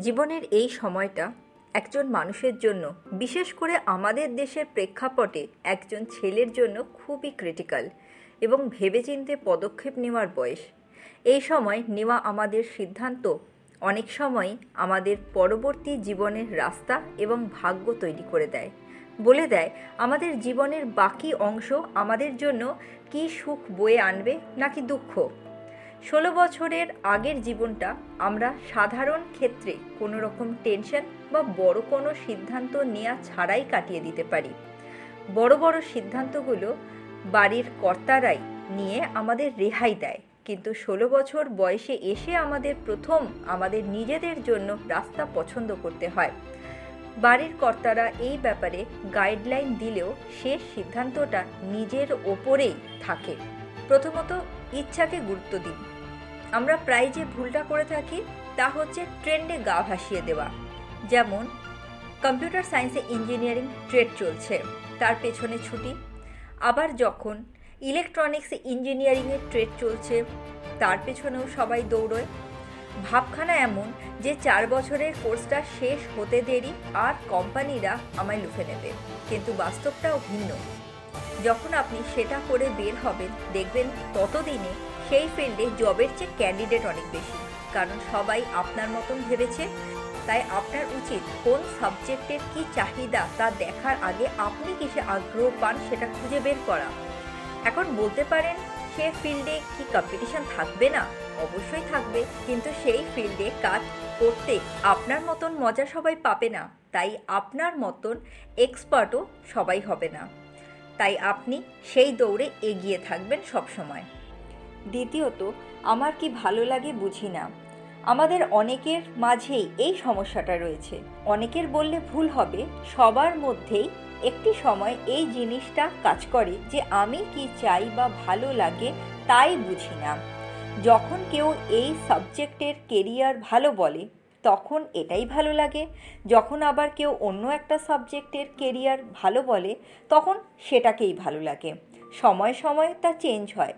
জীবনের এই সময়টা একজন মানুষের জন্য, বিশেষ করে আমাদের দেশের প্রেক্ষাপটে একজন ছেলের জন্য খুবই ক্রিটিক্যাল এবং ভেবেচিন্তে পদক্ষেপ নেওয়ার বয়স। এই সময় নেওয়া আমাদের সিদ্ধান্ত অনেক সময় আমাদের পরবর্তী জীবনের রাস্তা এবং ভাগ্য তৈরি করে দেয়। বলে দেয়, আমাদের জীবনের বাকি অংশ আমাদের জন্য কি সুখ বয়ে আনবে নাকি দুঃখ? ষোলো বছরের আগের জীবনটা আমরা সাধারণ ক্ষেত্রে কোনো রকম টেনশন বা বড় কোনো সিদ্ধান্ত নেওয়া ছাড়াই কাটিয়ে দিতে পারি। বড় বড় সিদ্ধান্তগুলো বাড়ির কর্তারাই নিয়ে আমাদের রেহাই দেয়। কিন্তু ষোলো বছর বয়সে এসে আমাদের প্রথম আমাদের নিজেদের জন্য রাস্তা পছন্দ করতে হয়। বাড়ির কর্তারা এই ব্যাপারে গাইডলাইন দিলেও শেষ সিদ্ধান্তটা নিজের ওপরেই থাকে। প্রথমত ইচ্ছাকে গুরুত্ব দিন। আমরা প্রায় যে ভুলটা করে থাকি তা হচ্ছে ট্রেন্ডে গা ভাসিয়ে দেওয়া। যেমন, কম্পিউটার সায়েন্সে ইঞ্জিনিয়ারিং ট্রেড চলছে, তার পেছনে ছুটি। আবার যখন ইলেকট্রনিক্সে ইঞ্জিনিয়ারিংয়ের ট্রেড চলছে, তার পেছনেও সবাই দৌড়য়। ভাবখানা এমন যে চার বছরের কোর্সটা শেষ হতে দেরি আর কোম্পানিরা আমায় লুফে নেবে, কিন্তু বাস্তবটাও ভিন্ন। যখন আপনি সেটা করে বের হবেন, দেখবেন ততদিনে সেই ফিল্ডে জবের চেয়ে ক্যান্ডিডেট অনেক বেশি। কারণ সবাই আপনার মতন ভেবেছে। তাই আপনার উচিত কোন সাবজেক্টের কি চাহিদা তা দেখার আগে আপনি কিসে আগ্রহ পান সেটা খুঁজে বের করা। এখন বলতে পারেন, সে ফিল্ডে কি কম্পিটিশন থাকবে না? অবশ্যই থাকবে। কিন্তু সেই ফিল্ডে কাজ করতে আপনার মতন মজা সবাই পাবে না। তাই আপনার মতন এক্সপার্টও সবাই হবে না। তাই আপনি সেই দৌড়ে এগিয়ে থাকবেন সবসময়। দ্বিতীয়ত, আমার কি ভালো লাগে বুঝি না। আমাদের অনেকের মাঝেই এই সমস্যাটা রয়েছে। অনেকের বললে ভুল হবে, সবার মধ্যেই একটি সময় এই জিনিসটা কাজ করে যে আমি কি চাই বা ভালো লাগে তাই বুঝি না। যখন কেউ এই সাবজেক্টের কেরিয়ার ভালো বলে, তখন এটাই ভালো লাগে। যখন আবার কেউ অন্য একটা সাবজেক্টের কেরিয়ার ভালো বলে, তখন সেটাকেই ভালো লাগে। সময় সময় তা চেঞ্জ হয়।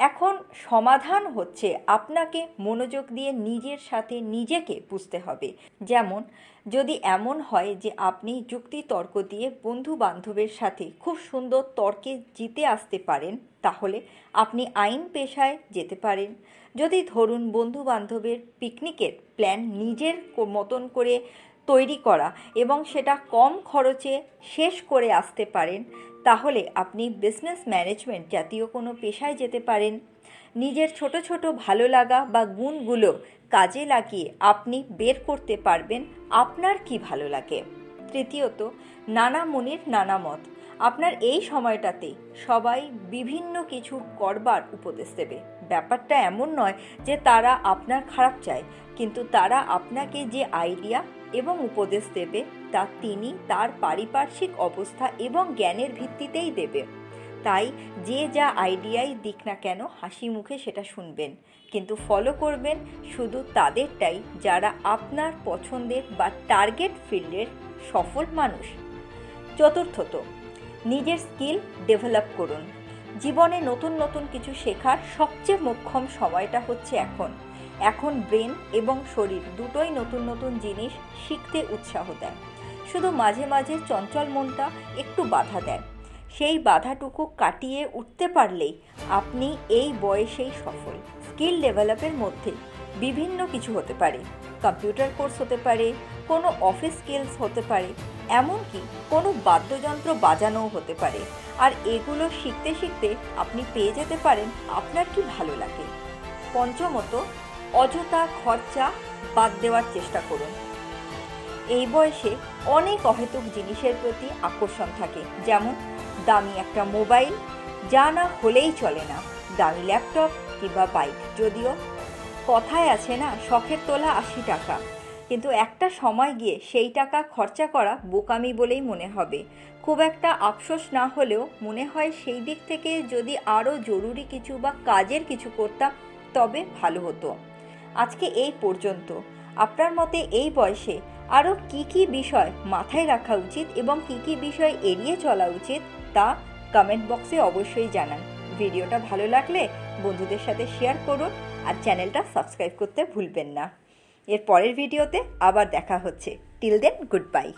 এখন সমাধান হচ্ছে আপনাকে মনোযোগ দিয়ে নিজের সাথে নিজেকে বুঝতে হবে। যেমন, যদি এমন হয় যে আপনি যুক্তি তর্ক দিয়ে বন্ধু বান্ধবের সাথে খুব সুন্দর তর্কে জিতে আসতে পারেন, তাহলে আপনি আইন পেশায় যেতে পারেন। যদি ধরুন বন্ধু বান্ধবের পিকনিকের প্ল্যান নিজের মতন করে তৈরি করা এবং সেটা কম খরচে শেষ করে আসতে পারেন, তাহলে আপনি বিজনেস ম্যানেজমেন্ট জাতীয় কোনো পেশায় যেতে পারেন। নিজের ছোট ছোট ভালো লাগা বা গুণগুলো কাজে লাগিয়ে আপনি বের করতে পারবেন আপনার কি ভালো লাগে। তৃতীয়ত, নানা মুনির নানা মত। আপনার এই সময়টাতে সবাই বিভিন্ন কিছু করবার উপদেশ দেবে। ব্যাপারটা এমন নয় যে তারা আপনার খারাপ চায়, কিন্তু তারা আপনাকে যে আইডিয়া এবং উপদেশ দেবে তা তিনি তার পারিপার্শ্বিক অবস্থা এবং জ্ঞানের ভিত্তিতেই দেবে। তাই যে যা আইডিয়াই দিক না কেন হাসি মুখে সেটা শুনবেন। কিন্তু ফলো করবেন শুধু তাদেরটাই যারা আপনার পছন্দের বা টার্গেট ফিল্ডের সফল মানুষ। চতুর্থত, নিজের স্কিল ডেভেলপ করুন। জীবনে নতুন নতুন কিছু শেখার সবচেয়ে মোক্ষম সময়টা হচ্ছে এখন। এখন ব্রেন এবং শরীর দুটোই নতুন নতুন জিনিস শিখতে উৎসাহ দেয়। শুধু মাঝে মাঝে চঞ্চল মনটা একটু বাধা দেয়। সেই বাধাটুকু কাটিয়ে উঠতে পারলেই আপনি এই বয়সেই সফল। স্কিল ডেভেলপের মধ্যে বিভিন্ন কিছু হতে পারে। কম্পিউটার কোর্স হতে পারে, কোনো অফিস স্কিলস হতে পারে, এমনকি কোনো বাদ্যযন্ত্র বাজানোও হতে পারে। আর এগুলো শিখতে শিখতে আপনি পেয়ে যেতে পারেন, আপনার কি ভালো লাগে? পঞ্চমত অযথা খরচা বাদ দেওয়ার চেষ্টা করুন। এই বয়সে অনেক অহেতুক জিনিসের প্রতি আকর্ষণ থাকে, যেমন দামি একটা মোবাইল, যা না হলেই চলে না, দামি ল্যাপটপ কিংবা বাইক। যদিও কথায় আছে না, শখের তোলা আশি টাকা। কিন্তু একটা সময় গিয়ে সেই টাকা খরচা করা বোকামি বলেই মনে হবে। খুব একটা আফসোস না হলেও মনে হয় সেই দিক থেকে যদি আরও জরুরি কিছু বা কাজের কিছু করতাম, তবে ভালো হতো। আজকে এই পর্যন্ত। আপনার মতে এই বয়সে আরও কি কি বিষয় মাথায় রাখা উচিত এবং কি কি বিষয় এড়িয়ে চলা উচিত তা কমেন্ট বক্সে অবশ্যই জানান। ভিডিওটা ভালো লাগলে বন্ধুদের সাথে শেয়ার করুন আর চ্যানেলটা সাবস্ক্রাইব করতে ভুলবেন না। এর পরের ভিডিওতে আবার দেখা হচ্ছে। Till then good bye